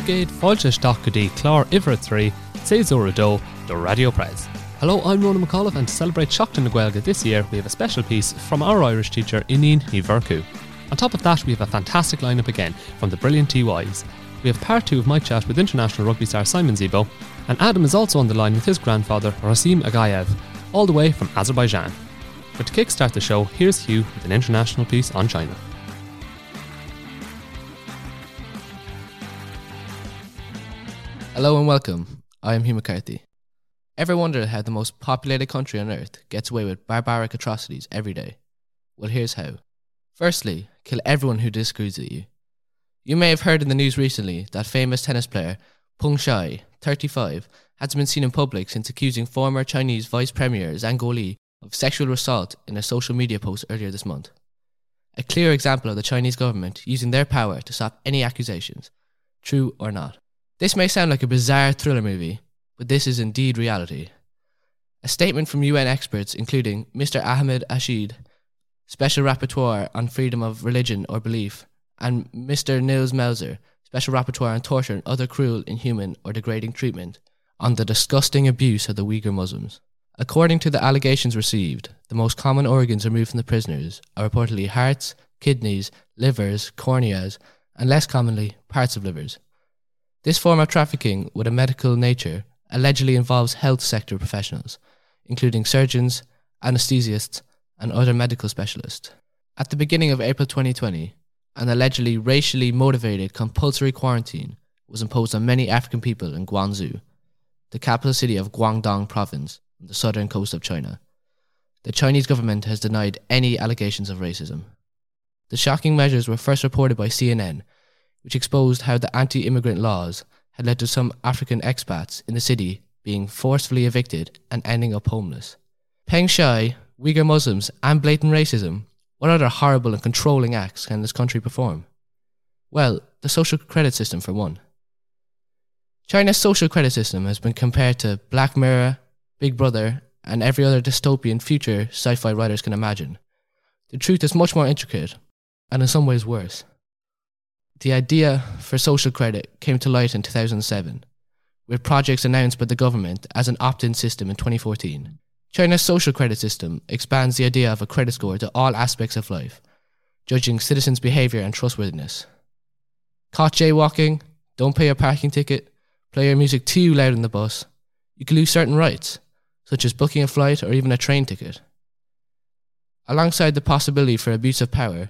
Thorgate fáilte staach go dtí chlár ihre trí Radio Press. Hello, I'm Ronan McAuliffe and to celebrate Seachtain na Gaeilge this year we have a special piece from our Irish teacher Ineen Niverku. On top of that we have a fantastic lineup again from the brilliant TYs. We have part two of my chat with international rugby star Simon Zebo and Adam is also on the line with his grandfather Rasim Agayev, all the way from Azerbaijan. But to kickstart the show, here's Hugh with an international piece on China. Hello and welcome. I am Hugh McCarthy. Ever wondered how the most populated country on earth gets away with barbaric atrocities every day? Well, here's how. Firstly, kill everyone who disagrees with you. You may have heard in the news recently that famous tennis player Peng Shuai, 35, has been seen in public since accusing former Chinese Vice Premier Zhang Gaoli of sexual assault in a social media post earlier this month. A clear example of the Chinese government using their power to stop any accusations, true or not. This may sound like a bizarre thriller movie, but this is indeed reality. A statement from UN experts, including Mr. Ahmed Shaheed, Special Rapporteur on Freedom of Religion or Belief, and Mr. Nils Melzer, Special Rapporteur on Torture and Other Cruel, Inhuman, or Degrading Treatment, on the disgusting abuse of the Uyghur Muslims. According to the allegations received, the most common organs removed from the prisoners are reportedly hearts, kidneys, livers, corneas, and less commonly, parts of livers. This form of trafficking with a medical nature allegedly involves health sector professionals, including surgeons, anesthesiasts, and other medical specialists. At the beginning of April 2020, an allegedly racially motivated compulsory quarantine was imposed on many African people in Guangzhou, the capital city of Guangdong province on the southern coast of China. The Chinese government has denied any allegations of racism. The shocking measures were first reported by CNN, which exposed how the anti immigrant laws had led to some African expats in the city being forcefully evicted and ending up homeless. Peng Shuai, Uyghur Muslims, and blatant racism, what other horrible and controlling acts can this country perform? Well, the social credit system, for one. China's social credit system has been compared to Black Mirror, Big Brother, and every other dystopian future sci fi writers can imagine. The truth is much more intricate, and in some ways worse. The idea for social credit came to light in 2007, with projects announced by the government as an opt in system in 2014. China's social credit system expands the idea of a credit score to all aspects of life, judging citizens' behaviour and trustworthiness. Caught jaywalking, don't pay your parking ticket, play your music too loud in the bus, you can lose certain rights, such as booking a flight or even a train ticket. Alongside the possibility for abuse of power,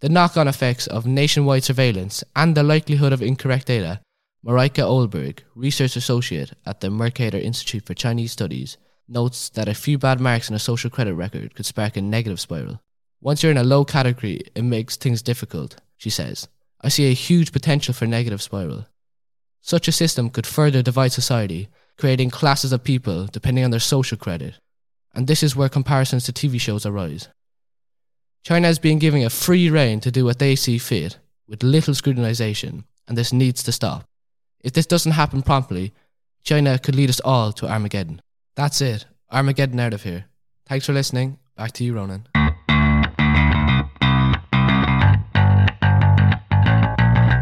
the knock on effects of nationwide surveillance, and the likelihood of incorrect data, Mareike Ohlberg, research associate at the Mercator Institute for Chinese Studies, notes that a few bad marks in a social credit record could spark a negative spiral. Once you're in a low category, it makes things difficult, she says. I see a huge potential for negative spiral. Such a system could further divide society, creating classes of people depending on their social credit. And this is where comparisons to TV shows arise. China has been giving a free rein to do what they see fit, with little scrutinization, and this needs to stop. If this doesn't happen promptly, China could lead us all to Armageddon. That's it. Armageddon out of here. Thanks for listening. Back to you, Ronan.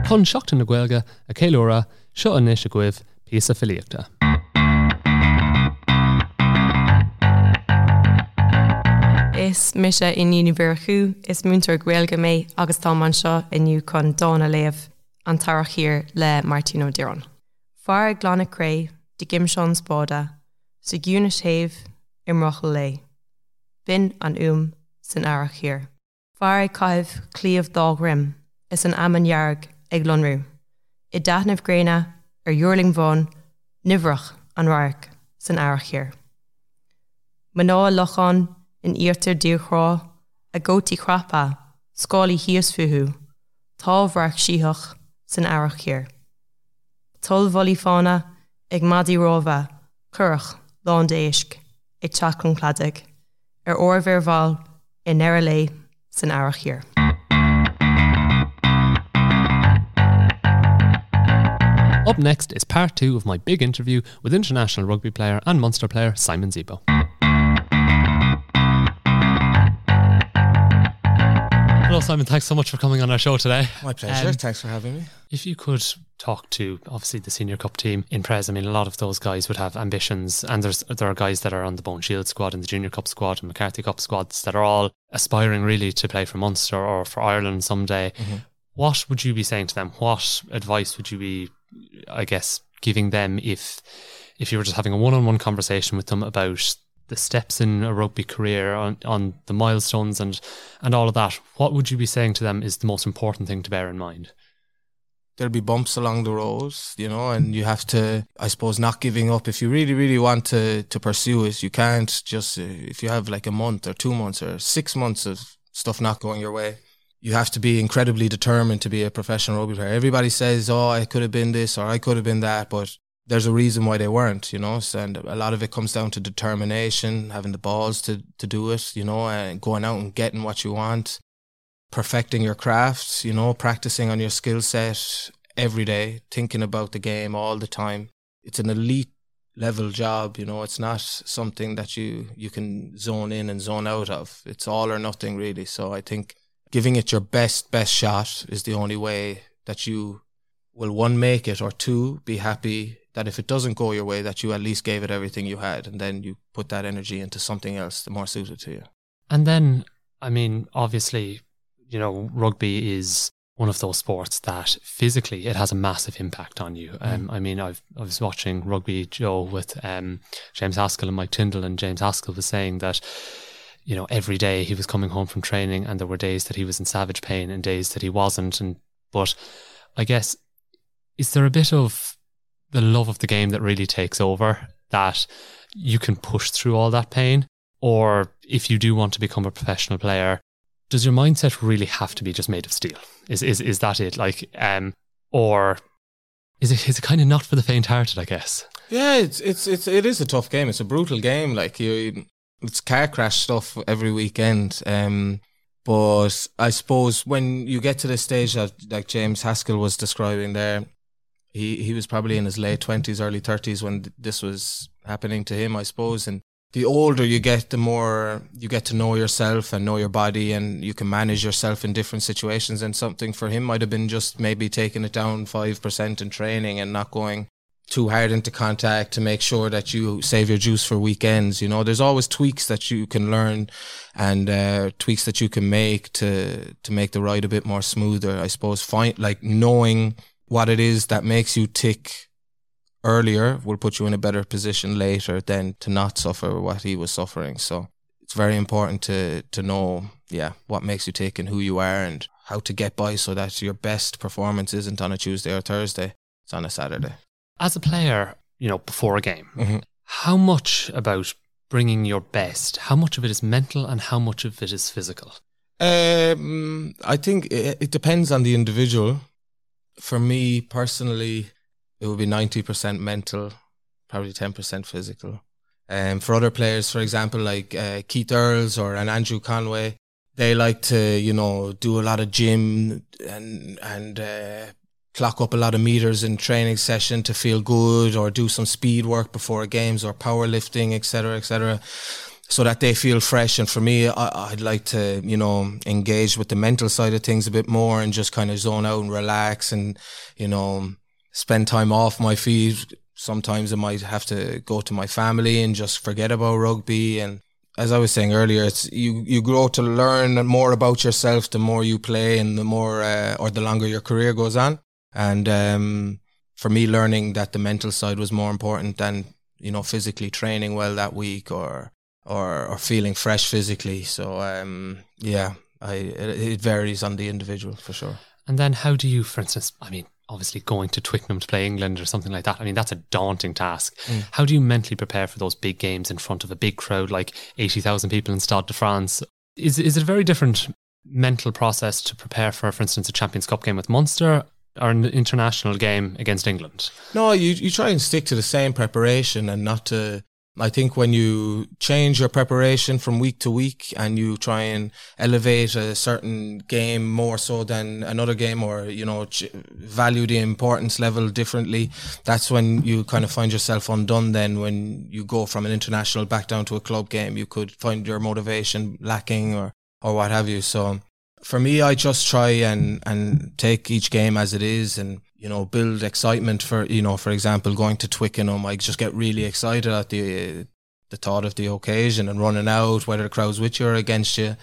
Chun seachtain na ghilga a céúra seo an níos Is mise in Univerchu is múntar ghilga mé agus táman seo inniu chun dána léamh an tarachír le Martino Diron. Far glánaré de gimseán spáda, sa gúna séh lé. Bin an um san arachír. Far caiimh clíomh dá rim is an ammanhearg ag lonrú. I datnamh gréine ar dúirling bháin nihreach an raach san airchéir. Man ná lochan in irtar díorrá a ggótaí chrappa, scálaí híos fuú, táhreach síoch san airchéir. Tull bholí fána ag madí róha, churach lán déisc ag teachlan cladig, ar ormhirháil in neir lé san. Up next is part two of my big interview with international rugby player and Munster player Simon Zebo. Simon. Thanks so much for coming on our show today. My pleasure. Um, Thanks for having me. If you could talk to obviously the senior cup team in Pres, I mean, a lot of those guys would have ambitions, and there's there are guys that are on the Bowen Shield squad and the Junior Cup squad and McCarthy Cup squads that are all aspiring really to play for Munster or for Ireland someday. What would you be saying to them? What advice would you be, I guess, giving them if if you were just having a one-on-one conversation with them about the steps in a rugby career on, on the milestones and and all of that what would you be saying to them is the most important thing to bear in mind There'll be bumps along the road, you know, and you have to, I suppose, not giving up. If you really, really want to to pursue it, you can't just uh, if you have like a month or two months or six months of stuff not going your way. You have to be incredibly determined to be a professional rugby player. Everybody says, "Oh, I could have been this or I could have been that," but there's a reason why they weren't, you know. And a lot of it comes down to determination, having the balls to to do it, you know, and going out and getting what you want, perfecting your craft, you know, practicing on your skill set every day, thinking about the game all the time. It's an elite level job, you know. It's not something that you you can zone in and zone out of. It's all or nothing really. So I think giving it your best best shot is the only way that you will one make it or two be happy that if it doesn't go your way that you at least gave it everything you had and then you put that energy into something else the more suited to you and then i mean obviously you know rugby is one of those sports that physically it has a massive impact on you. Um, I mean, I've, I was watching Rugby Joe with um, James Haskell and Mike Tindall, and James Haskell was saying that you know every day he was coming home from training, and there were days that he was in savage pain and days that he wasn't. And but I guess is there a bit of the love of the game that really takes over that you can push through all that pain, or if you do want to become a professional player, does your mindset really have to be just made of steel? Is is is that it? Like, um, or is it is it kind of not for the faint-hearted? I guess. Yeah, it's it's it's it is a tough game. It's a brutal game. Like you, it's car crash stuff every weekend. Um, but I suppose when you get to the stage that like James Haskell was describing there, he he was probably in his late twenties, early thirties when th- this was happening to him. I suppose, and the older you get, the more you get to know yourself and know your body, and you can manage yourself in different situations. And something for him might have been just maybe taking it down five percent in training and not going too hard into contact to make sure that you save your juice for weekends. You know, there's always tweaks that you can learn and uh, tweaks that you can make to to make the ride a bit more smoother. I suppose find like knowing what it is that makes you tick earlier will put you in a better position later than to not suffer what he was suffering. So it's very important to to know, yeah, what makes you tick and who you are and how to get by so that your best performance isn't on a Tuesday or Thursday. It's on a Saturday. As a player, you know, before a game, Mhm. how much about bringing your best? How much of it is mental, and how much of it is physical? Um, I think it, it depends on the individual. For me personally, it would be ninety percent mental, probably ten percent physical. Um, for other players, for example, like uh, Keith Earls or an Andrew Conway, they like to you know do a lot of gym and and uh, clock up a lot of meters in training session to feel good, or do some speed work before games, or powerlifting, etc., etc so that they feel fresh. And for me, I, I'd like to, you know, engage with the mental side of things a bit more and just kind of zone out and relax and, you know, spend time off my feet. Sometimes I might have to go to my family and just forget about rugby. And as I was saying earlier, it's you, you grow to learn more about yourself the more you play and the more, uh, or the longer your career goes on. And, um, for me, learning that the mental side was more important than, you know, physically training well that week or, or or feeling fresh physically. So um, yeah, I it, it varies on the individual for sure. And then, how do you, for instance, I mean, obviously going to Twickenham to play England or something like that. I mean, that's a daunting task. Mm. How do you mentally prepare for those big games in front of a big crowd, like eighty thousand people in Stade de France? Is is it a very different mental process to prepare for, for instance, a Champions Cup game with Munster? Or an international game against England. No, you you try and stick to the same preparation and not to I think when you change your preparation from week to week and you try and elevate a certain game more so than another game or, you know, ch- value the importance level differently, that's when you kind of find yourself undone then when you go from an international back down to a club game. You could find your motivation lacking or, or what have you. So for me, I just try and and take each game as it is, and you know, build excitement for you know, for example, going to Twickenham. I just get really excited at the the thought of the occasion and running out, whether the crowd's with you or against you.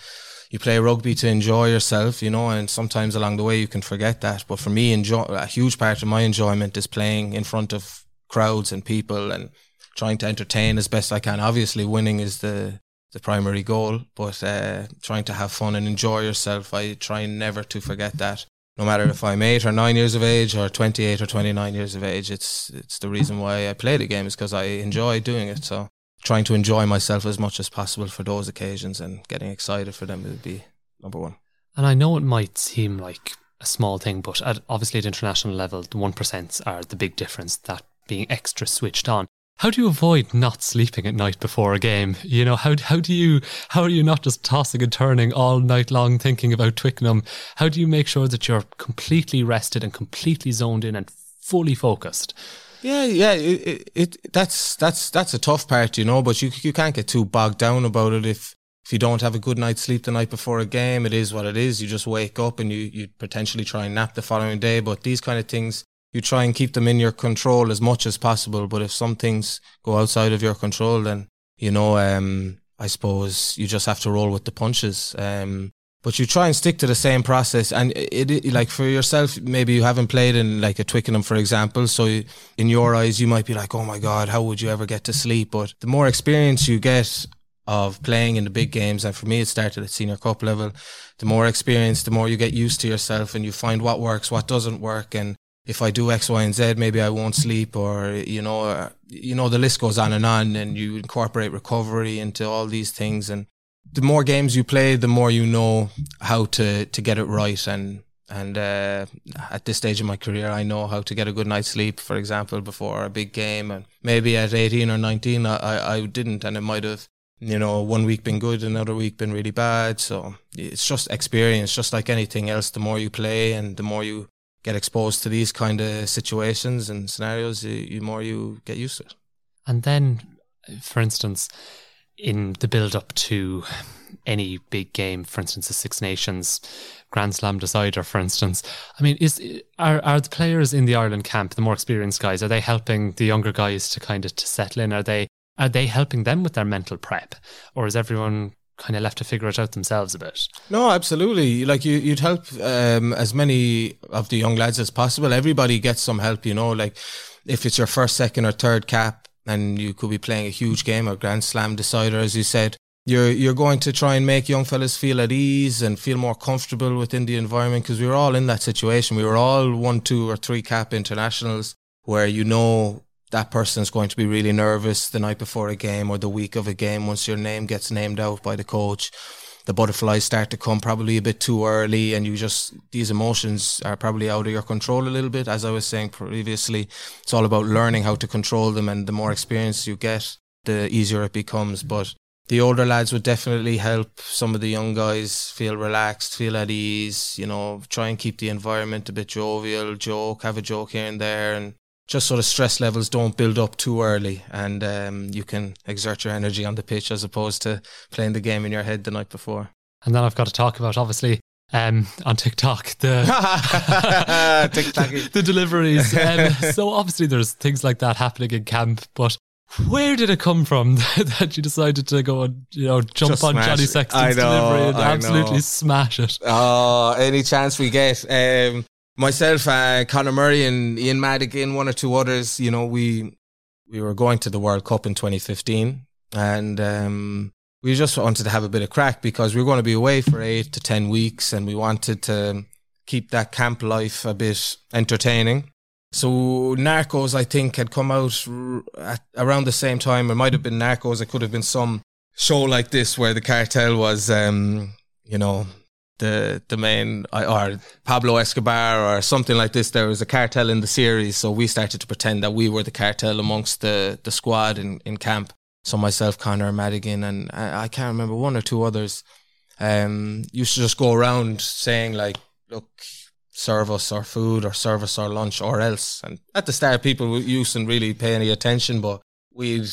You play rugby to enjoy yourself, you know, and sometimes along the way you can forget that. But for me, enjoy a huge part of my enjoyment is playing in front of crowds and people and trying to entertain as best I can. Obviously, winning is the the primary goal, but uh, trying to have fun and enjoy yourself. I try never to forget that. No matter if I'm eight or nine years of age or 28 or 29 years of age, it's it's the reason why I play the game is because I enjoy doing it. So trying to enjoy myself as much as possible for those occasions and getting excited for them would be number one. And I know it might seem like a small thing, but at obviously at international level, the one are the big difference. That being extra switched on. How do you avoid not sleeping at night before a game? You know, how how do you how are you not just tossing and turning all night long thinking about Twickenham? How do you make sure that you're completely rested and completely zoned in and fully focused? Yeah, yeah, it, it, it that's that's that's a tough part, you know. But you you can't get too bogged down about it if if you don't have a good night's sleep the night before a game. It is what it is. You just wake up and you you potentially try and nap the following day. But these kind of things you try and keep them in your control as much as possible. But if some things go outside of your control, then you know, um, I suppose you just have to roll with the punches. Um, but you try and stick to the same process, and it, it, like for yourself, maybe you haven't played in like a Twickenham, for example. So in your eyes, you might be like, "Oh my God, how would you ever get to sleep?" But the more experience you get of playing in the big games, and for me, it started at senior cup level. The more experience, the more you get used to yourself, and you find what works, what doesn't work, and if I do X, Y, and Z, maybe I won't sleep, or you know, uh, you know, the list goes on and on, and you incorporate recovery into all these things, and the more games you play, the more you know how to to get it right, and and uh, at this stage of my career, I know how to get a good night's sleep, for example, before a big game, and maybe at eighteen or nineteen, I I didn't, and it might have you know, one week been good, another week been really bad. So it's just experience, just like anything else. The more you play and the more you get exposed to these kind of situations and scenarios, you more you get used to it. And then, for instance, in the build up to any big game, for instance, the Six Nations Grand Slam decider, for instance, I mean, is are are the players in the Ireland camp, the more experienced guys, are they helping the younger guys to kind of to settle in? Are they are they helping them with their mental prep, or is everyone kind of left to figure it out themselves a bit. No, absolutely. Like you, you'd help um, as many of the young lads as possible. Everybody gets some help, you know. Like if it's your first, second, or third cap, and you could be playing a huge game or Grand Slam decider, as you said. You're you're going to try and make young fellas feel at ease and feel more comfortable within the environment because we were all in that situation. We were all one, two, or three cap internationals where you know that person's going to be really nervous the night before a game or the week of a game once your name gets named out by the coach. The butterflies start to come probably a bit too early and you just these emotions are probably out of your control a little bit as i was saying previously. It's all about learning how to control them and the more experience you get the easier it becomes. But the older lads would definitely help some of the young guys feel relaxed, feel at ease, you know, try and keep the environment a bit jovial, joke, have a joke here and there, and just so the stress levels don't build up too early and um, you can exert your energy on the pitch as opposed to playing the game in your head the night before. And then I've got to talk about obviously um, on TikTok the the deliveries. Um, so obviously there's things like that happening in camp, but where did it come from that you decided to go and you know jump Just on Johnny Sexton's know, delivery and I absolutely know. smash it? Oh, any chance we get. Um, myself, uh, Conor Murray, and Ian Madigan, one or two others. You know, we we were going to the World Cup in 2015, and um, we just wanted to have a bit of crack because we were going to be away for eight to ten weeks, and we wanted to keep that camp life a bit entertaining. So Narcos, I think, had come out at around the same time. It might have been Narcos. It could have been some show like this where the cartel was, um, you know, the the main or Pablo Escobar or something like this. There was a cartel in the series, so we started to pretend that we were the cartel amongst the the squad in, in camp. So myself, Conor Madigan, and I, I can't remember one or two others. Um, used to just go around saying like, "Look, serve us our food or serve us our lunch or else." And at the start, people used to really pay any attention, but we'd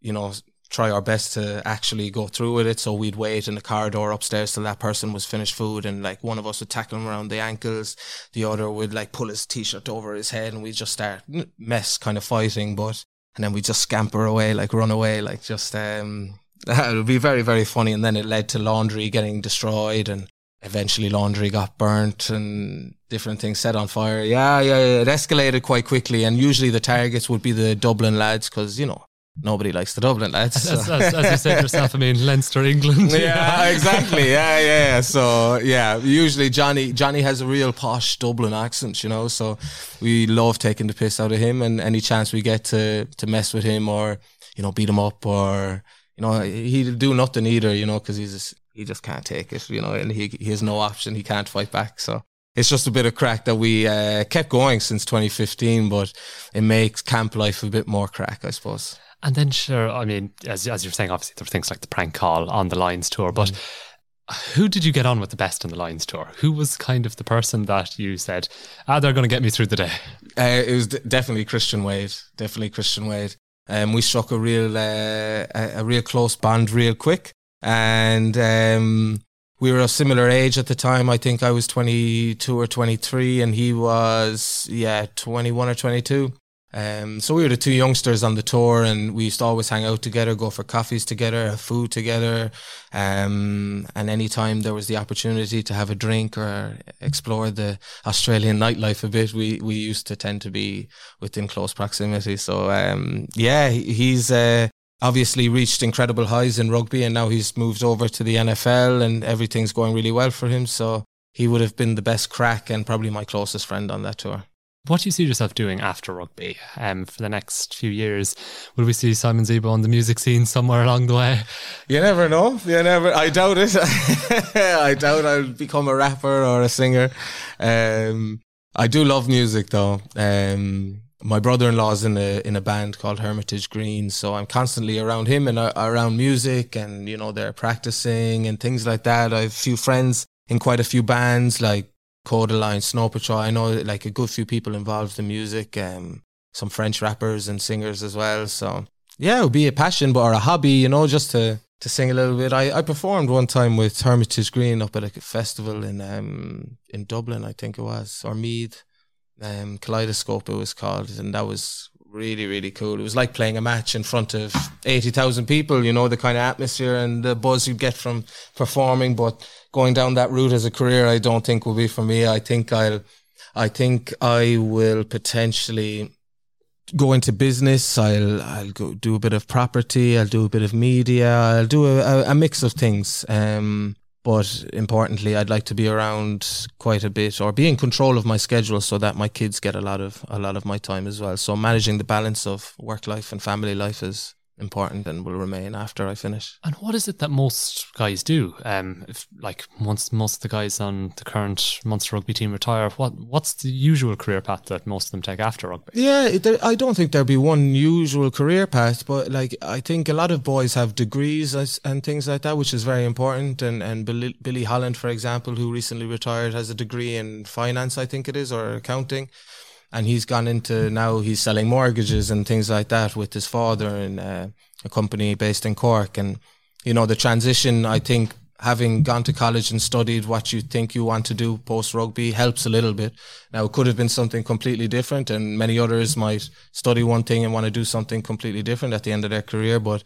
you know try our best to actually go through with it. So we'd wait in the corridor upstairs till that person was finished food, and like one of us would tackle him around the ankles, the other would like pull his t-shirt over his head, and we'd just start mess kind of fighting, but and then we just scamper away, like run away, like just um, it would be very very funny, and then it led to laundry getting destroyed and. Eventually, laundry got burnt and different things set on fire. Yeah, yeah, yeah. It escalated quite quickly, and usually the targets would be the Dublin lads because you know nobody likes the Dublin lads. So. As, as, as, you said yourself, I mean Leinster, England. Yeah, exactly. Yeah, yeah. So yeah, usually Johnny Johnny has a real posh Dublin accent, you know. So we love taking the piss out of him, and any chance we get to to mess with him or you know beat him up or you know he'll do nothing either, you know, because he's just, he just can't take it, you know, and he he has no option. He can't fight back. So it's just a bit of crack that we uh, kept going since 2015, but it makes camp life a bit more crack, I suppose. And then, sure, I mean, as, as you're saying, obviously there were things like the prank call on the Lions tour, but mm. who did you get on with the best on the Lions tour? Who was kind of the person that you said, ah, they're going to get me through the day? Uh, it was d- definitely Christian Wade. Definitely Christian Wade. Um, we struck a real, uh, a, a, real close bond real quick. And um, we were a similar age at the time. I think I was 22 or 23 and he was, yeah, 21 or 22. Um, so we were the two youngsters on the tour, and we used to always hang out together, go for coffees together, have food together. Um, and anytime there was the opportunity to have a drink or explore the Australian nightlife a bit, we we used to tend to be within close proximity. So um, yeah, he's. Uh, obviously reached incredible highs in rugby and now he's moved over to the NFL and everything's going really well for him so he would have been the best crack and probably my closest friend on that tour what do you see yourself doing after rugby um, for the next few years? Will we see Simon Zebo on the music scene somewhere along the way? You never know. You never. I doubt it. I doubt I'll become a rapper or a singer. Um, I do love music though. Um, my brother-in-law's in a in a band called Hermitage Green, so I'm constantly around him and uh, around music, and you know they're practicing and things like that. I have a few friends in quite a few bands, like Kodaline, Snow Patrol. I know like a good few people involved in music, um, some French rappers and singers as well. So yeah, it would be a passion, but or a hobby, you know, just to to sing a little bit. I, I performed one time with Hermitage Green up at a festival in um in Dublin, I think it was, or Meath. Um, Kaleidoscope it was called, and that was really really cool. It was like playing a match in front of eighty thousand people. You know the kind of atmosphere and the buzz you get from performing, but going down that route as a career, I don't think will be for me. I think I'll, I think I will potentially go into business. I'll, I'll go do a bit of property. I'll do a bit of media. I'll do a, a mix of things. Um, but importantly, I'd like to be around quite a bit or be in control of my schedule so that my kids get a lot of a lot of my time as well. So managing the balance of work life and family life is important and will remain after I finish. And what is it that most guys do? Um, if like once most of the guys on the current Munster rugby team retire, what what's the usual career path that most of them take after rugby? Yeah, there, I don't think there'd be one usual career path, but like I think a lot of boys have degrees and things like that, which is very important. And and Billy, Billy Holland, for example, who recently retired, has a degree in finance, I think it is, or accounting and he's gone into now he's selling mortgages and things like that with his father in uh, a company based in Cork. And you know the transition, I think having gone to college and studied what you think you want to do post rugby helps a little bit. Now it could have been something completely different, and many others might study one thing and want to do something completely different at the end of their career. But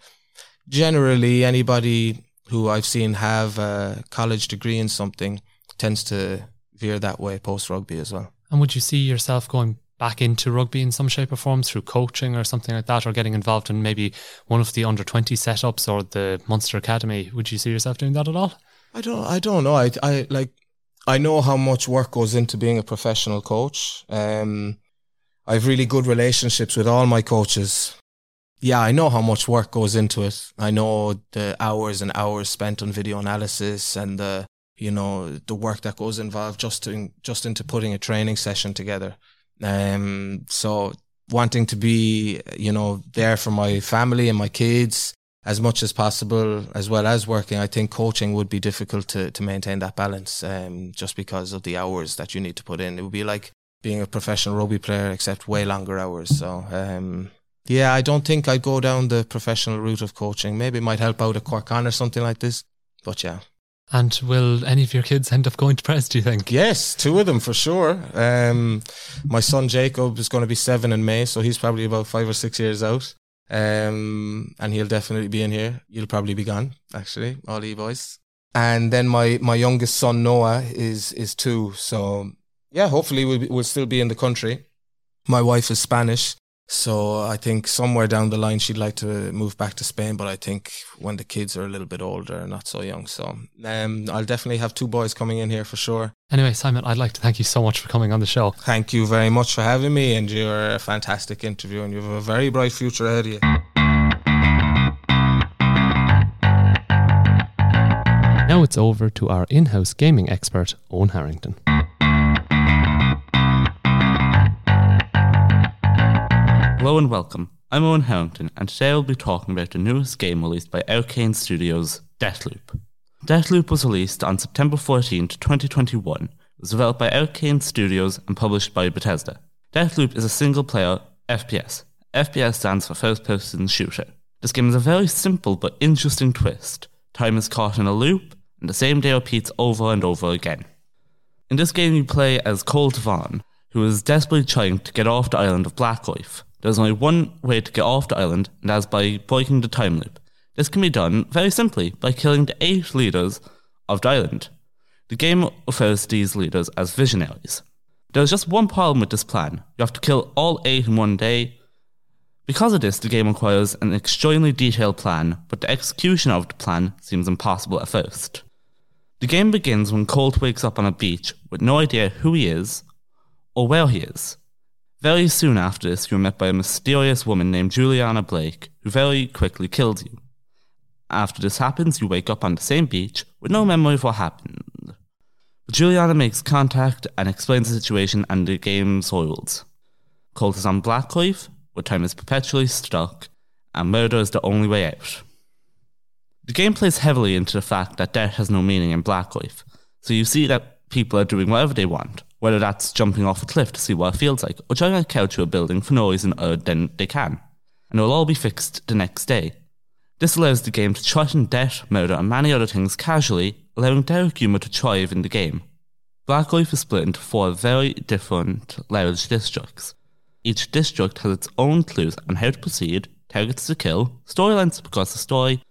generally, anybody who I've seen have a college degree in something tends to veer that way post rugby as well. And would you see yourself going back into rugby in some shape or form through coaching or something like that, or getting involved in maybe one of the under twenty setups or the Munster Academy? Would you see yourself doing that at all? I don't. I don't know. I. I like. I know how much work goes into being a professional coach. Um, I have really good relationships with all my coaches. Yeah, I know how much work goes into it. I know the hours and hours spent on video analysis and the you know the work that goes involved just just into putting a training session together. Um, so wanting to be you know there for my family and my kids as much as possible, as well as working. I think coaching would be difficult to to maintain that balance, um, just because of the hours that you need to put in. It would be like being a professional rugby player, except way longer hours. So um, Yeah, I don't think I'd go down the professional route of coaching. Maybe it might help out at Cork Con or something like this. But yeah. And will any of your kids end up going to press, do you think? Yes, two of them for sure. Um, my son Jacob is going to be seven in May, so he's probably about five or six years out. Um, and he'll definitely be in here. You'll probably be gone, actually, all you boys. And then my, my youngest son Noah is is two, so yeah, hopefully we'll, we'll still be in the country. My wife is Spanish, so I think somewhere down the line she'd like to move back to Spain, but I think when the kids are a little bit older, not so young. So um, I'll definitely have two boys coming in here for sure. Anyway, Simon, I'd like to thank you so much for coming on the show. Thank you very much for having me, and you're a fantastic interview, and you have a very bright future ahead of you. Now it's over to our in house gaming expert, Owen Harrington. Hello and welcome. I'm Owen Harrington, and today I'll be talking about the newest game released by Arkane Studios, Deathloop. Deathloop was released on September 14, 2021. It was developed by Arkane Studios and published by Bethesda. Deathloop is a single player FPS. FPS stands for first person shooter. This game is a very simple but interesting twist. Time is caught in a loop, and the same day repeats over and over again. In this game, you play as Colt Vahn, who is desperately trying to get off the island of Blackreef. There's only one way to get off the island, and that's by breaking the time loop. This can be done very simply by killing the eight leaders of the island. The game refers to these leaders as visionaries. There's just one problem with this plan. You have to kill all eight in one day. Because of this, the game requires an extremely detailed plan, but the execution of the plan seems impossible at first. The game begins when Colt wakes up on a beach with no idea who he is or where he is. Very soon after this, you're met by a mysterious woman named Juliana Blake, who very quickly kills you. After this happens, you wake up on the same beach with no memory of what happened. But Juliana makes contact and explains the situation and the game's rules. Colt is on Blackreef, where time is perpetually stuck, and murder is the only way out. The game plays heavily into the fact that death has no meaning in Blackreef, so you see that people are doing whatever they want, whether that's jumping off a cliff to see what it feels like, or driving a cow to a building for no reason other than they can, and it will all be fixed the next day. This allows the game to threaten death, murder, and many other things casually, allowing dark humour to thrive in the game. Blackreef is split into four very different large districts. Each district has its own clues on how to proceed, targets to kill, storylines across the story,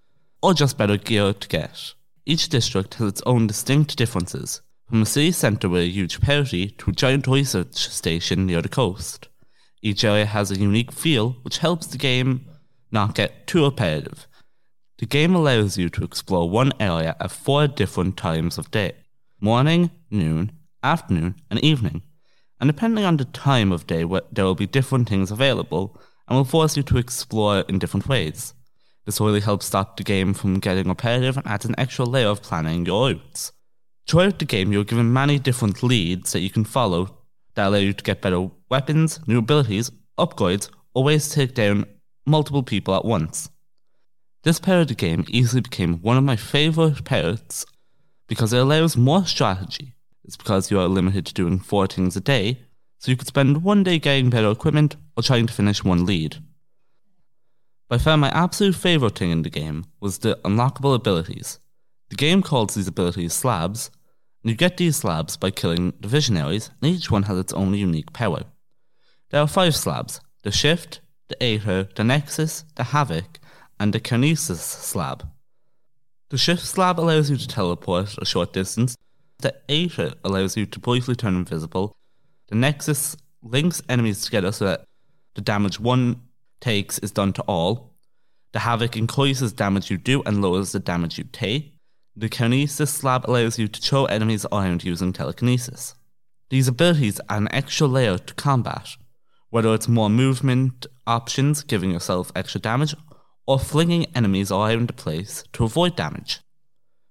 or just better gear to get. Each district has its own distinct differences, from a city centre with a huge party to a giant research station near the coast. Each area has a unique feel, which helps the game not get too repetitive. The game allows you to explore one area at four different times of day morning, noon, afternoon, and evening. And depending on the time of day, there will be different things available and will force you to explore in different ways. This really helps stop the game from getting repetitive and adds an extra layer of planning your routes. Throughout the game, you're given many different leads that you can follow that allow you to get better weapons, new abilities, upgrades, or ways to take down multiple people at once. This part of the game easily became one of my favourite parts because it allows more strategy. It's because you are limited to doing four things a day, so you could spend one day getting better equipment or trying to finish one lead. By far my absolute favourite thing in the game was the unlockable abilities. The game calls these abilities slabs, you get these slabs by killing the visionaries, and each one has its own unique power. There are five slabs the Shift, the Aether, the Nexus, the Havoc, and the Kinesis slab. The Shift slab allows you to teleport a short distance, the Aether allows you to briefly turn invisible, the Nexus links enemies together so that the damage one takes is done to all, the Havoc increases damage you do and lowers the damage you take, the Kinesis slab allows you to throw enemies around using telekinesis. These abilities add an extra layer to combat, whether it's more movement options giving yourself extra damage, or flinging enemies around the place to avoid damage.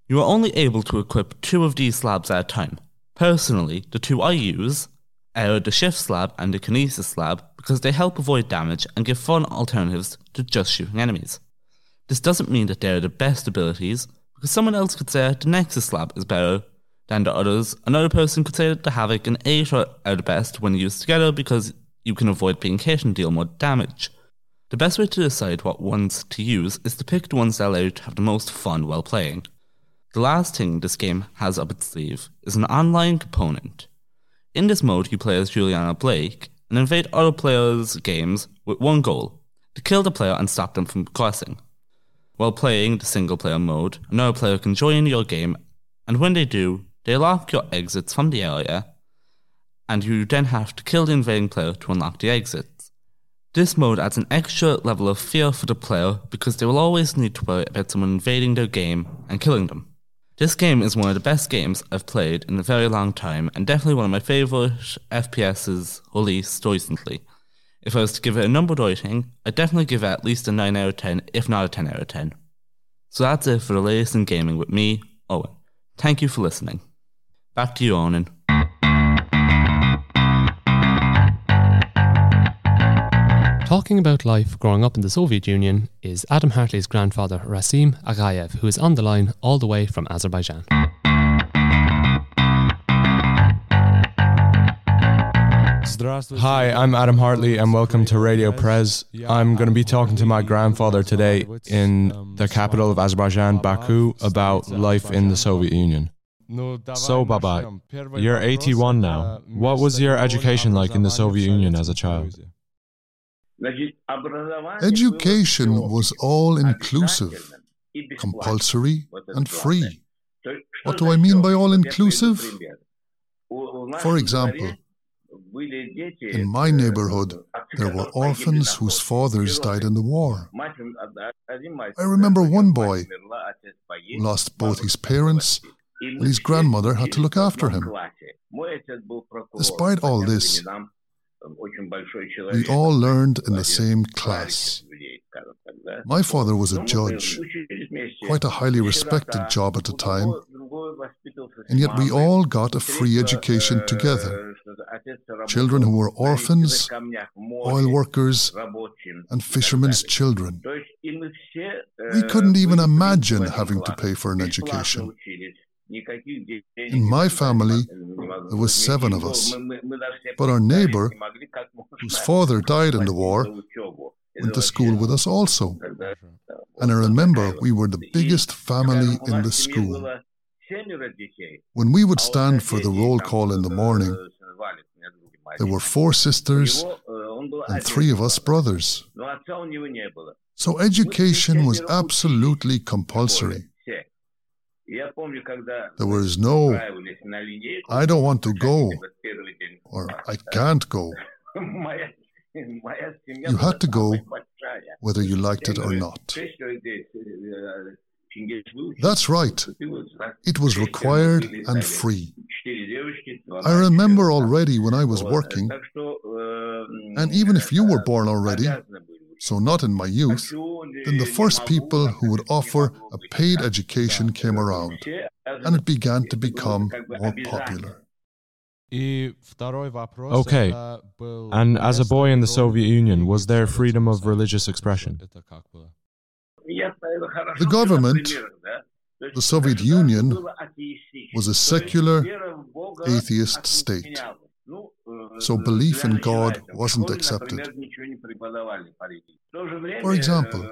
You are only able to equip two of these slabs at a time. Personally, the two I use are the Shift slab and the Kinesis slab because they help avoid damage and give fun alternatives to just shooting enemies. This doesn't mean that they are the best abilities, because someone else could say the Nexus slab is better than the others. Another person could say that the Havoc and Aether are the best when used together because you can avoid being hit and deal more damage. The best way to decide what ones to use is to pick the ones that allow you to have the most fun while playing. The last thing this game has up its sleeve is an online component. In this mode, you play as Juliana Blake and invade other players' games with one goal to kill the player and stop them from progressing. While playing the single player mode, another player can join your game, and when they do, they lock your exits from the area, and you then have to kill the invading player to unlock the exits. This mode adds an extra level of fear for the player because they will always need to worry about someone invading their game and killing them. This game is one of the best games I've played in a very long time and definitely one of my favourite FPSs released recently. If I was to give it a number rating, I'd definitely give it at least a 9 out of 10, if not a 10 out of 10. So that's it for the latest in gaming with me, Owen. Thank you for listening. Back to you, Owen. Talking about life growing up in the Soviet Union is Adam Hartley's grandfather Rasim Agayev, who is on the line all the way from Azerbaijan. Hi, I'm Adam Hartley and welcome to Radio Prez. I'm going to be talking to my grandfather today in the capital of Azerbaijan, Baku, about life in the Soviet Union. So, Baba, you're 81 now. What was your education like in the Soviet Union as a child? Education was all inclusive, compulsory, and free. What do I mean by all inclusive? For example, in my neighborhood, there were orphans whose fathers died in the war. I remember one boy who lost both his parents and his grandmother had to look after him. Despite all this, we all learned in the same class. My father was a judge, quite a highly respected job at the time, and yet we all got a free education together. Children who were orphans, oil workers, and fishermen's children. We couldn't even imagine having to pay for an education. In my family, there were seven of us. But our neighbor, whose father died in the war, went to school with us also. And I remember we were the biggest family in the school. When we would stand for the roll call in the morning, there were four sisters and three of us brothers. So education was absolutely compulsory. There was no, I don't want to go, or I can't go. You had to go whether you liked it or not. That's right. It was required and free. I remember already when I was working, and even if you were born already, so not in my youth, then the first people who would offer a paid education came around, and it began to become more popular. Okay, and as a boy in the Soviet Union, was there freedom of religious expression? The government, the Soviet Union, was a secular, atheist state so belief in God wasn't accepted. For example,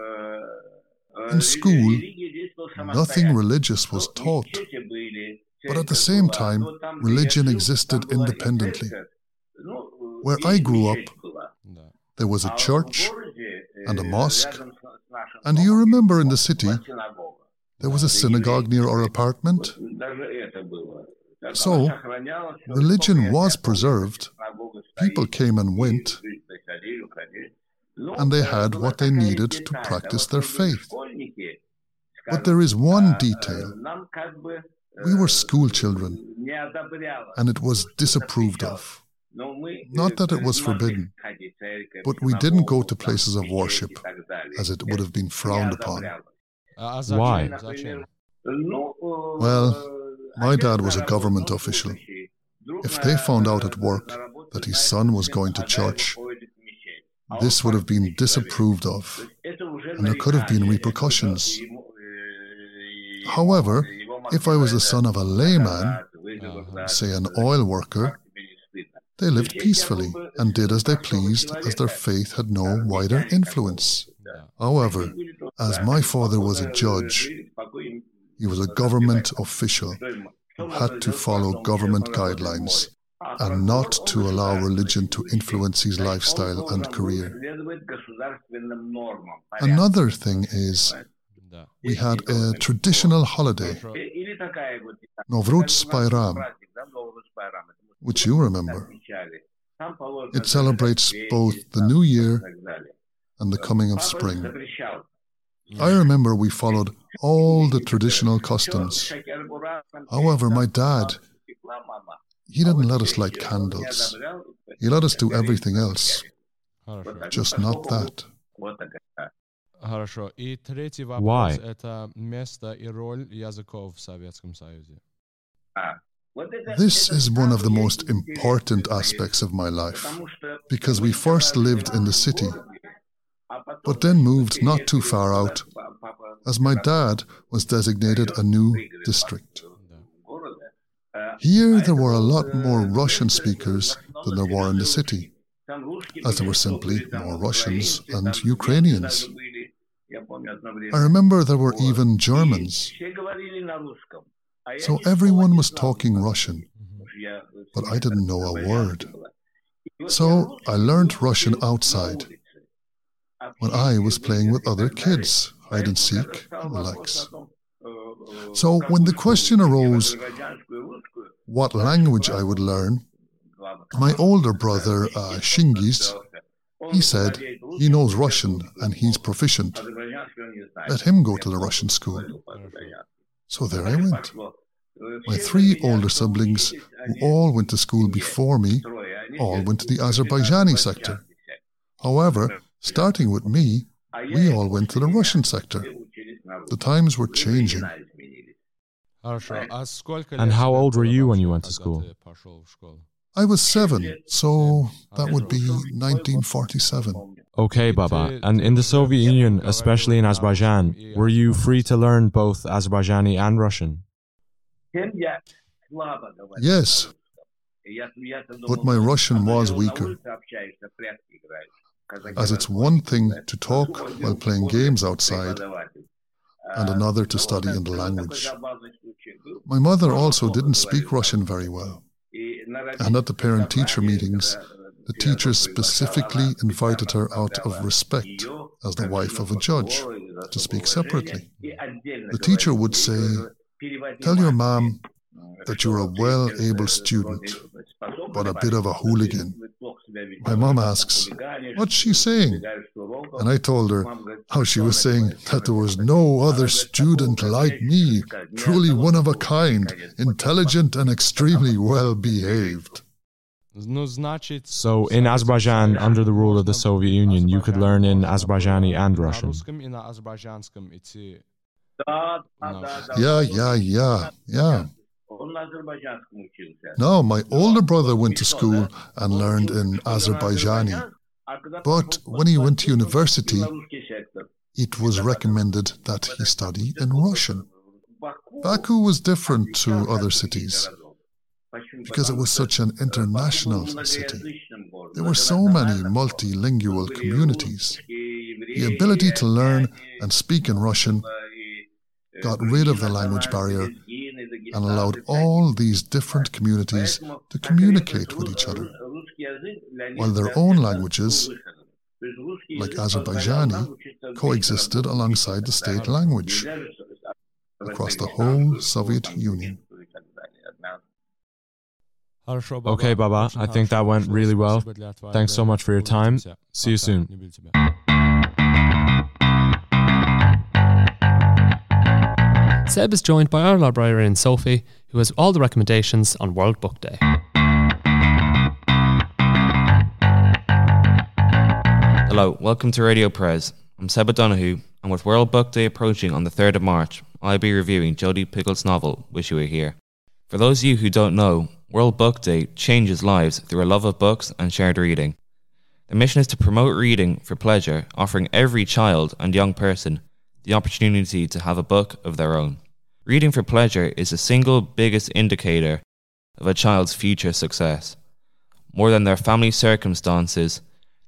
in school, nothing religious was taught, but at the same time, religion existed independently. Where I grew up, there was a church and a mosque, and you remember in the city, there was a synagogue near our apartment? So, religion was preserved. People came and went, and they had what they needed to practice their faith. But there is one detail. We were school children, and it was disapproved of. Not that it was forbidden, but we didn't go to places of worship, as it would have been frowned upon. Why? Well, my dad was a government official. If they found out at work that his son was going to church, this would have been disapproved of, and there could have been repercussions. However, if I was the son of a layman, say an oil worker, They lived peacefully and did as they pleased, as their faith had no wider influence. However, as my father was a judge, he was a government official who had to follow government guidelines and not to allow religion to influence his lifestyle and career. Another thing is, we had a traditional holiday, Novruz Bayram, which you remember. It celebrates both the new year and the coming of spring. I remember we followed all the traditional customs. However, my dad, he didn't let us light candles. He let us do everything else, just not that. Хорошо. И третий вопрос – это место и роль языков в Советском Союзе. This is one of the most important aspects of my life because we first lived in the city, but then moved not too far out, as my dad was designated a new district. Here there were a lot more Russian speakers than there were in the city, as there were simply more Russians and Ukrainians. I remember there were even Germans. So everyone was talking Russian, but I didn't know a word. So I learned Russian outside when I was playing with other kids, hide and seek, and the likes. So when the question arose what language I would learn, my older brother, uh, Shingis, he said he knows Russian and he's proficient. Let him go to the Russian school. So there I went. My three older siblings, who all went to school before me, all went to the Azerbaijani sector. However, starting with me, we all went to the Russian sector. The times were changing. And how old were you when you went to school? I was seven, so that would be 1947. Okay, Baba. And in the Soviet Union, especially in Azerbaijan, were you free to learn both Azerbaijani and Russian? Yes, but my Russian was weaker. As it's one thing to talk while playing games outside, and another to study in the language. My mother also didn't speak Russian very well. And at the parent teacher meetings, the teachers specifically invited her out of respect as the wife of a judge to speak separately. The teacher would say, Tell your mom that you're a well able student, but a bit of a hooligan. My mom asks, What's she saying? And I told her how she was saying that there was no other student like me, truly one of a kind, intelligent and extremely well behaved. So, in Azerbaijan, under the rule of the Soviet Union, you could learn in Azerbaijani and Russian. Yeah, yeah, yeah, yeah. No, my older brother went to school and learned in Azerbaijani. But when he went to university, it was recommended that he study in Russian. Baku was different to other cities because it was such an international city. There were so many multilingual communities. The ability to learn and speak in Russian got rid of the language barrier and allowed all these different communities to communicate with each other, while their own languages, like Azerbaijani, coexisted alongside the state language across the whole Soviet Union. Okay, Baba, I think that went really well. Thanks so much for your time. See you soon. Seb is joined by our librarian Sophie, who has all the recommendations on World Book Day. Hello, welcome to Radio Prez. I'm Seb O'Donoghue, and with World Book Day approaching on the 3rd of March, I'll be reviewing Jodi Picoult's novel, Wish You Were Here. For those of you who don't know, World Book Day changes lives through a love of books and shared reading. The mission is to promote reading for pleasure, offering every child and young person the opportunity to have a book of their own. Reading for pleasure is the single biggest indicator of a child's future success. more than their family circumstances,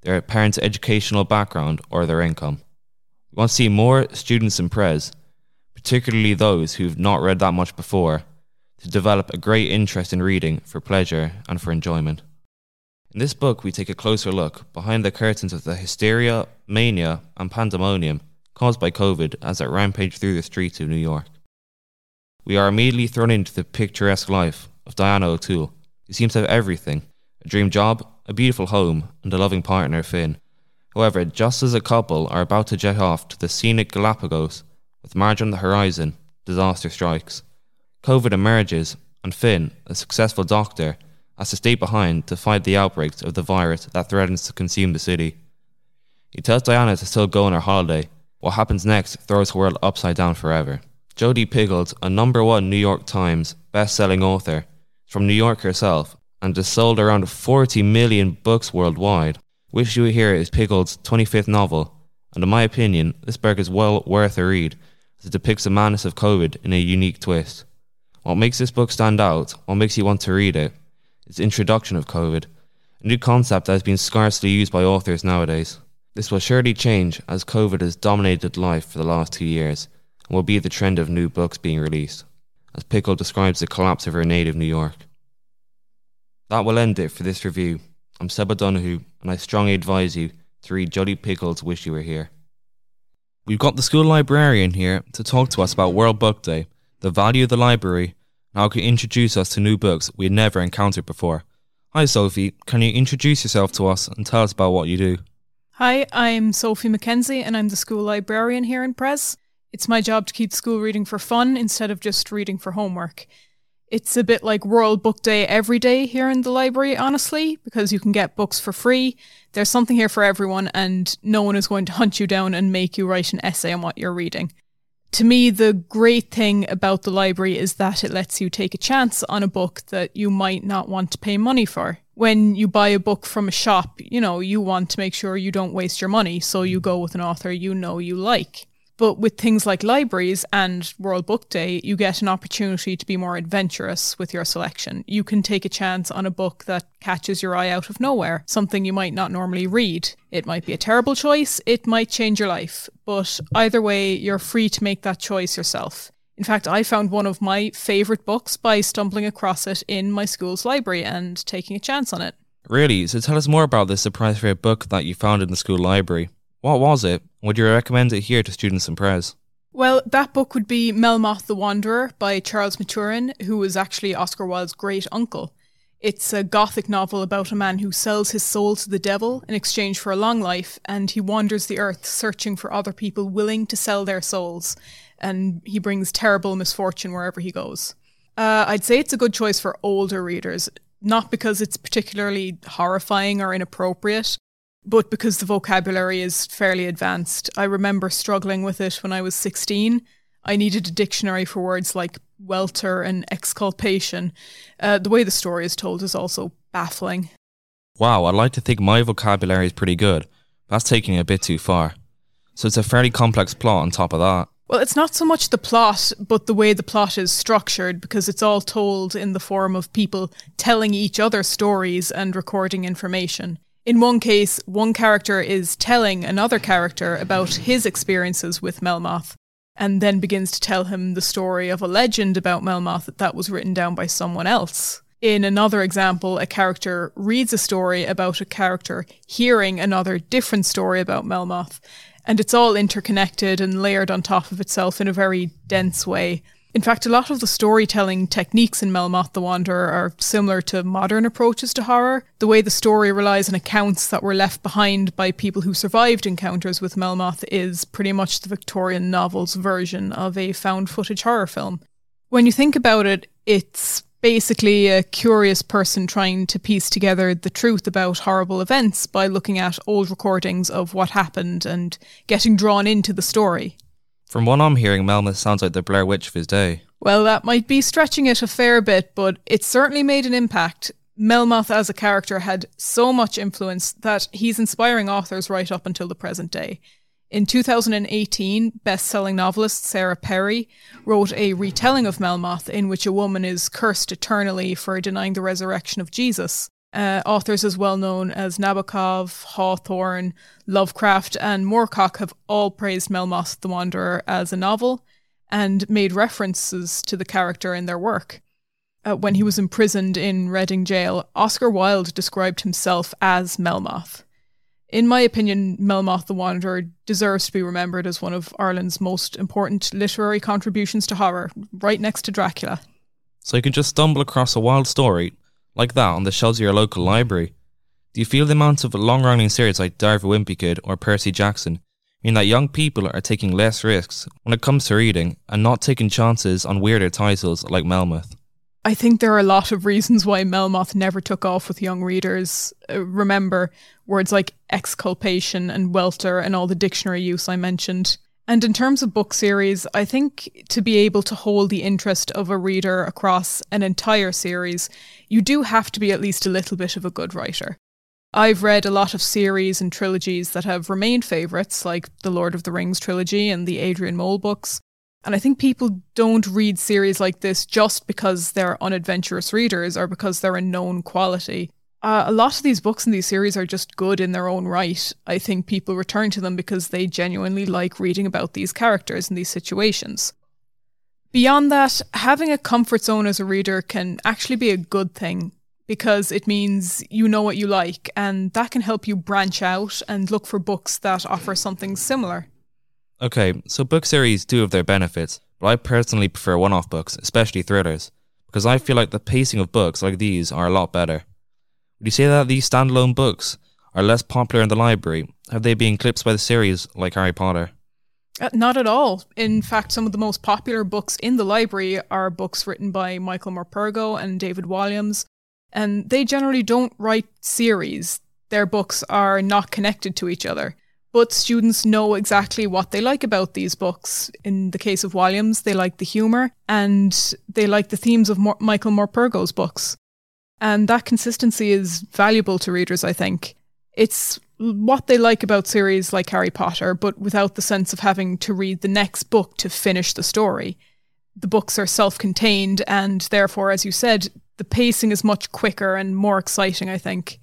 their parents' educational background, or their income. We want to see more students in Pres, particularly those who've not read that much before, to develop a great interest in reading for pleasure and for enjoyment. In this book, we take a closer look behind the curtains of the hysteria, mania, and pandemonium caused by COVID as it rampaged through the streets of New York. We are immediately thrown into the picturesque life of Diana O'Toole, who seems to have everything a dream job, a beautiful home, and a loving partner, Finn. However, just as a couple are about to jet off to the scenic Galapagos, with Marge on the horizon, disaster strikes. COVID emerges, and Finn, a successful doctor, has to stay behind to fight the outbreaks of the virus that threatens to consume the city. He tells Diana to still go on her holiday. What happens next throws her world upside down forever. Jodi Picoult, a number one New York Times best-selling author, from New York herself, and has sold around 40 million books worldwide. Wish You Were Here is Picoult's 25th novel, and in my opinion, this book is well worth a read as it depicts the madness of COVID in a unique twist. What makes this book stand out, what makes you want to read it, is introduction of COVID, a new concept that has been scarcely used by authors nowadays. This will surely change as COVID has dominated life for the last two years and will be the trend of new books being released, as Pickle describes the collapse of her native New York. That will end it for this review. I'm Seb O'Donoghue, and I strongly advise you to read Jodi Pickle's Wish You Were Here. We've got the school librarian here to talk to us about World Book Day, the value of the library, and how it can introduce us to new books we had never encountered before. Hi, Sophie. Can you introduce yourself to us and tell us about what you do? Hi, I'm Sophie McKenzie, and I'm the school librarian here in Pres. It's my job to keep school reading for fun instead of just reading for homework. It's a bit like World Book Day every day here in the library, honestly, because you can get books for free. There's something here for everyone, and no one is going to hunt you down and make you write an essay on what you're reading. To me, the great thing about the library is that it lets you take a chance on a book that you might not want to pay money for. When you buy a book from a shop, you know, you want to make sure you don't waste your money, so you go with an author you know you like. But with things like libraries and World Book Day, you get an opportunity to be more adventurous with your selection. You can take a chance on a book that catches your eye out of nowhere, something you might not normally read. It might be a terrible choice, it might change your life, but either way, you're free to make that choice yourself. In fact, I found one of my favourite books by stumbling across it in my school's library and taking a chance on it. Really? So tell us more about this surprise favorite book that you found in the school library. What was it? Would you recommend it here to students in Pres? Well, that book would be Melmoth the Wanderer by Charles Maturin, who was actually Oscar Wilde's great uncle. It's a gothic novel about a man who sells his soul to the devil in exchange for a long life, and he wanders the earth searching for other people willing to sell their souls, and he brings terrible misfortune wherever he goes. Uh, I'd say it's a good choice for older readers, not because it's particularly horrifying or inappropriate, but because the vocabulary is fairly advanced. I remember struggling with it when I was 16. I needed a dictionary for words like welter and exculpation. Uh, the way the story is told is also baffling. Wow, I'd like to think my vocabulary is pretty good. That's taking it a bit too far. So it's a fairly complex plot on top of that. Well, it's not so much the plot, but the way the plot is structured, because it's all told in the form of people telling each other stories and recording information. In one case, one character is telling another character about his experiences with Melmoth, and then begins to tell him the story of a legend about Melmoth that that was written down by someone else. In another example, a character reads a story about a character hearing another different story about Melmoth, and it's all interconnected and layered on top of itself in a very dense way. In fact, a lot of the storytelling techniques in Melmoth the Wanderer are similar to modern approaches to horror. The way the story relies on accounts that were left behind by people who survived encounters with Melmoth is pretty much the Victorian novel's version of a found footage horror film. When you think about it, it's basically a curious person trying to piece together the truth about horrible events by looking at old recordings of what happened and getting drawn into the story. From what I'm hearing, Melmoth sounds like the Blair Witch of his day. Well, that might be stretching it a fair bit, but it certainly made an impact. Melmoth as a character had so much influence that he's inspiring authors right up until the present day. In 2018, best selling novelist Sarah Perry wrote a retelling of Melmoth in which a woman is cursed eternally for denying the resurrection of Jesus. Uh, authors as well known as Nabokov, Hawthorne, Lovecraft, and Moorcock have all praised Melmoth the Wanderer as a novel and made references to the character in their work. Uh, when he was imprisoned in Reading jail, Oscar Wilde described himself as Melmoth. In my opinion, Melmoth the Wanderer deserves to be remembered as one of Ireland's most important literary contributions to horror, right next to Dracula. So you can just stumble across a wild story like that on the shelves of your local library? Do you feel the amount of long running series like Diary of a Wimpy Kid or Percy Jackson mean that young people are taking less risks when it comes to reading and not taking chances on weirder titles like Melmoth? I think there are a lot of reasons why Melmoth never took off with young readers. Uh, remember words like exculpation and welter and all the dictionary use I mentioned. And in terms of book series, I think to be able to hold the interest of a reader across an entire series, you do have to be at least a little bit of a good writer. I've read a lot of series and trilogies that have remained favourites, like the Lord of the Rings trilogy and the Adrian Mole books. And I think people don't read series like this just because they're unadventurous readers or because they're a known quality. Uh, a lot of these books in these series are just good in their own right. I think people return to them because they genuinely like reading about these characters and these situations. Beyond that, having a comfort zone as a reader can actually be a good thing because it means you know what you like, and that can help you branch out and look for books that offer something similar. Okay, so book series do have their benefits, but I personally prefer one off books, especially thrillers, because I feel like the pacing of books like these are a lot better. Would you say that these standalone books are less popular in the library? Have they been eclipsed by the series like Harry Potter? Uh, not at all. In fact, some of the most popular books in the library are books written by Michael Morpurgo and David Walliams, and they generally don't write series. Their books are not connected to each other. But students know exactly what they like about these books. In the case of Walliams, they like the humour and they like the themes of Mor- Michael Morpurgo's books. And that consistency is valuable to readers, I think. It's what they like about series like Harry Potter, but without the sense of having to read the next book to finish the story. The books are self contained, and therefore, as you said, the pacing is much quicker and more exciting, I think.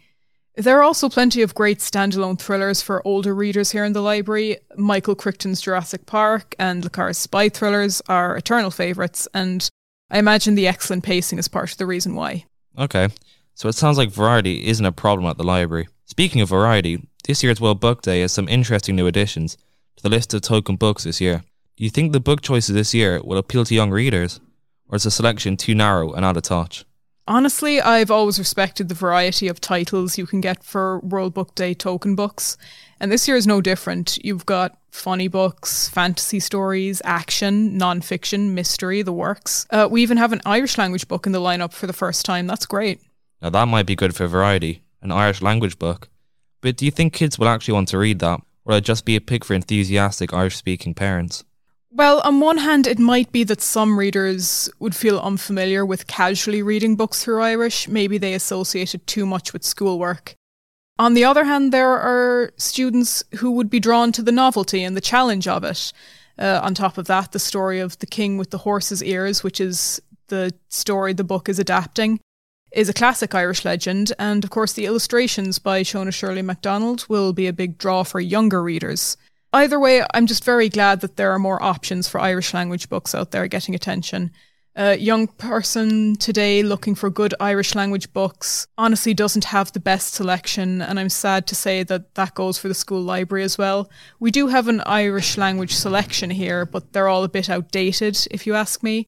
There are also plenty of great standalone thrillers for older readers here in the library. Michael Crichton's Jurassic Park and Le Carre's spy thrillers are eternal favourites, and I imagine the excellent pacing is part of the reason why. Okay, so it sounds like variety isn't a problem at the library. Speaking of variety, this year's World Book Day has some interesting new additions to the list of token books this year. Do you think the book choices this year will appeal to young readers, or is the selection too narrow and out of touch? Honestly, I've always respected the variety of titles you can get for World Book Day token books, and this year is no different. You've got funny books, fantasy stories, action, non-fiction, mystery, the works. Uh, we even have an Irish language book in the lineup for the first time. That's great. Now that might be good for variety, an Irish language book. But do you think kids will actually want to read that, or it just be a pick for enthusiastic Irish speaking parents? Well, on one hand, it might be that some readers would feel unfamiliar with casually reading books through Irish. Maybe they associate it too much with schoolwork. On the other hand, there are students who would be drawn to the novelty and the challenge of it. Uh, on top of that, the story of the king with the horse's ears, which is the story the book is adapting, is a classic Irish legend. And of course, the illustrations by Shona Shirley MacDonald will be a big draw for younger readers. Either way, I'm just very glad that there are more options for Irish language books out there getting attention. A young person today looking for good Irish language books honestly doesn't have the best selection, and I'm sad to say that that goes for the school library as well. We do have an Irish language selection here, but they're all a bit outdated, if you ask me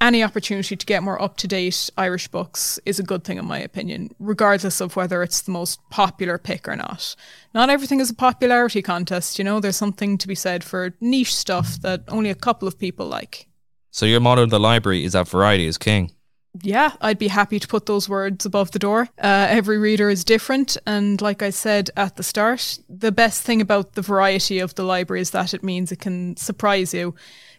any opportunity to get more up to date Irish books is a good thing, in my opinion, regardless of whether it's the most popular pick or not. Not everything is a popularity contest, you know, there's something to be said for niche stuff that only a couple of people like. So, your motto of the library is that variety is king? Yeah, I'd be happy to put those words above the door. Uh, every reader is different, and like I said at the start, the best thing about the variety of the library is that it means it can surprise you.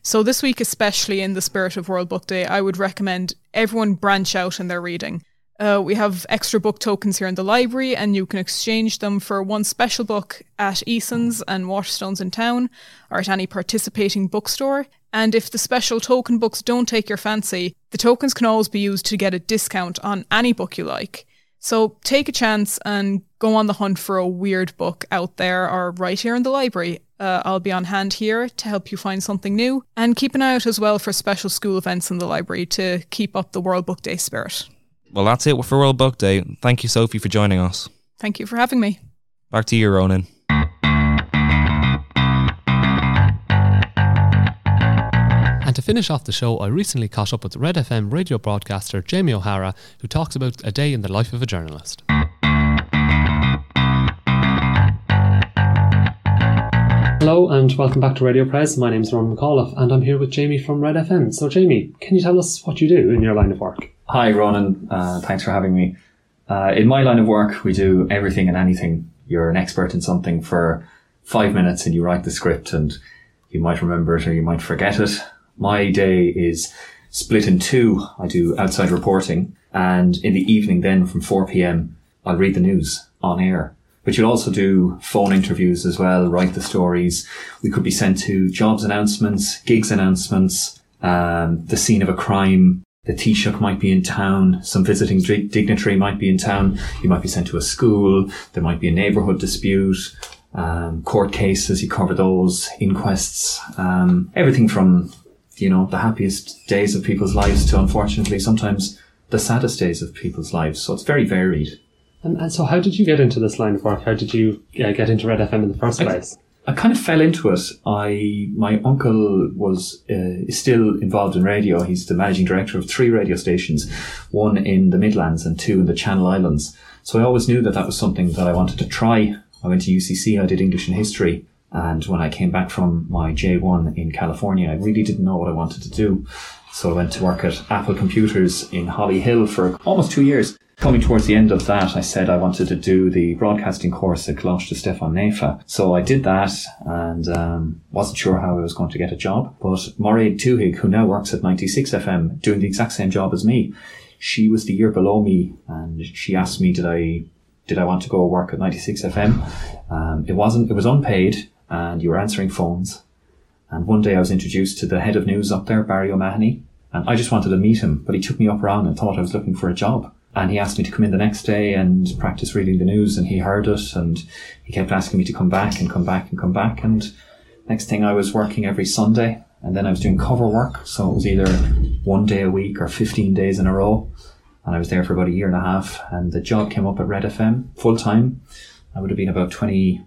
So, this week, especially in the spirit of World Book Day, I would recommend everyone branch out in their reading. Uh, we have extra book tokens here in the library, and you can exchange them for one special book at Eason's and Waterstones in town, or at any participating bookstore. And if the special token books don't take your fancy, the tokens can always be used to get a discount on any book you like. So take a chance and go on the hunt for a weird book out there or right here in the library. Uh, I'll be on hand here to help you find something new and keep an eye out as well for special school events in the library to keep up the World Book Day spirit. Well, that's it for World Book Day. Thank you, Sophie, for joining us. Thank you for having me. Back to you, Ronan. And to finish off the show, I recently caught up with Red FM radio broadcaster Jamie O'Hara, who talks about a day in the life of a journalist. Hello and welcome back to Radio Prez. My name is Ronan McAuliffe and I'm here with Jamie from Red FM. So, Jamie, can you tell us what you do in your line of work? Hi, Ronan. Uh, thanks for having me. Uh, in my line of work, we do everything and anything. You're an expert in something for five minutes and you write the script and you might remember it or you might forget it. My day is split in two. I do outside reporting and in the evening then from 4 p.m. I'll read the news on air. But you'll also do phone interviews as well, write the stories. We could be sent to jobs announcements, gigs announcements, um, the scene of a crime. The Taoiseach might be in town. Some visiting dignitary might be in town. You might be sent to a school. There might be a neighbourhood dispute. Um, court cases, you cover those, inquests, um, everything from you know, the happiest days of people's lives to unfortunately sometimes the saddest days of people's lives. So it's very varied. And, and so, how did you get into this line of work? How did you uh, get into Red FM in the first place? I, I kind of fell into it. I my uncle was uh, is still involved in radio. He's the managing director of three radio stations, one in the Midlands and two in the Channel Islands. So I always knew that that was something that I wanted to try. I went to UCC. I did English and history. And when I came back from my J1 in California, I really didn't know what I wanted to do. So I went to work at Apple Computers in Hollyhill for almost two years. Coming towards the end of that, I said I wanted to do the broadcasting course at Coláiste Stiofáin Naofa. So I did that and um, wasn't sure how I was going to get a job. But Mairead Twohig, who now works at 96 FM, doing the exact same job as me, she was the year below me and she asked me, did I did I want to go work at 96 FM? Um, it wasn't, it was unpaid and you were answering phones. And one day I was introduced to the head of news up there, Barry O'Mahony, and I just wanted to meet him, but he took me up around and thought I was looking for a job. And he asked me to come in the next day and practice reading the news, and he heard it, and he kept asking me to come back and come back and come back. And next thing I was working every Sunday, and then I was doing cover work, so it was either one day a week or 15 days in a row. And I was there for about a year and a half, and the job came up at Red FM full time. I would have been about 20,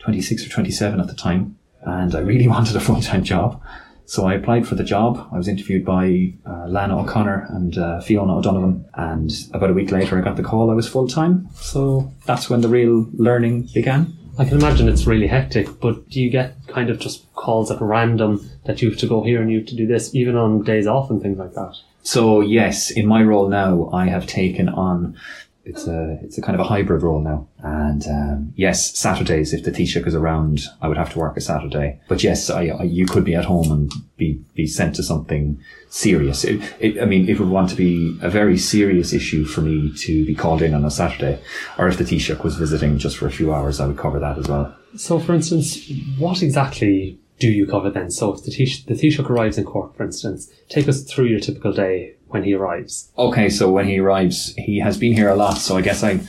26 or 27 at the time, and I really wanted a full time job. So I applied for the job. I was interviewed by uh, Lana O'Connor and uh, Fiona O'Donovan, and about a week later, I got the call I was full time. So that's when the real learning began. I can imagine it's really hectic, but do you get kind of just calls at random that you have to go here and you have to do this, even on days off and things like that? So yes, in my role now, I have taken on it's a it's a kind of a hybrid role now. And um, yes, Saturdays if the Taoiseach is around, I would have to work a Saturday. But yes, I, I, you could be at home and be be sent to something serious. It, it, I mean, it would want to be a very serious issue for me to be called in on a Saturday, or if the Taoiseach was visiting just for a few hours, I would cover that as well. So, for instance, what exactly do you cover then? So, if the Taoiseach, the arrives in Cork, for instance, take us through your typical day when he arrives? Okay, so when he arrives, he has been here a lot, so I guess I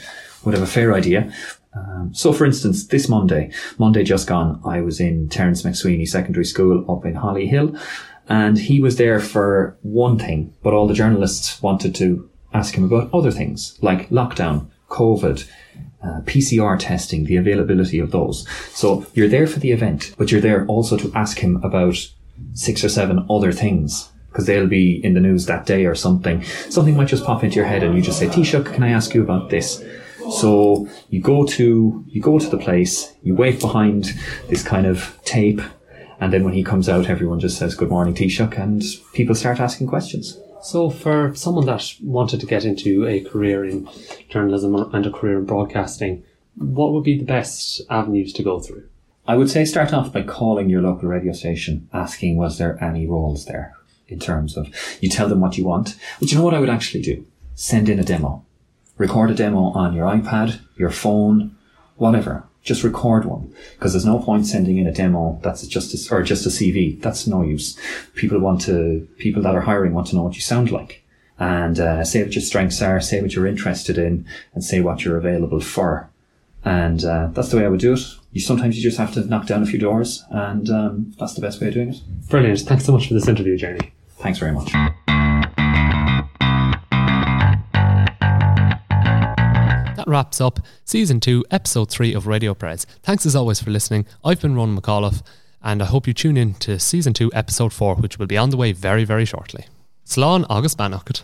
would have a fair idea. Um, so, for instance, this Monday, Monday just gone, I was in Terence MacSwiney Secondary School up in Hollyhill, and he was there for one thing, but all the journalists wanted to ask him about other things, like lockdown, COVID, uh, PCR testing, the availability of those. So you're there for the event, but you're there also to ask him about six or seven other things because they'll be in the news that day or something. Something might just pop into your head and you just say, Taoiseach, can I ask you about this? So you go to, you go to the place, you wait behind this kind of tape, and then when he comes out, everyone just says, good morning, Taoiseach, and people start asking questions. So, for someone that wanted to get into a career in journalism and a career in broadcasting, what would be the best avenues to go through? I would say start off by calling your local radio station, asking was there any roles there in terms of you tell them what you want. But you know what I would actually do? Send in a demo. Record a demo on your iPad, your phone, whatever. Just record one because there's no point sending in a demo that's just a, or just a CV. That's no use. People want to, people that are hiring want to know what you sound like. and uh, say what your strengths are, say what you're interested in, and say what you're available for. And uh, that's the way I would do it. You sometimes you just have to knock down a few doors, and um, that's the best way of doing it. Brilliant. Thanks so much for this interview, Jamie. Thanks very much. That wraps up season two, episode three of Radio Prez. Thanks as always for listening. I've been Ronan McAuliffe, and I hope you tune in to season two, episode four, which will be on the way very, very shortly. Slán agus beannacht.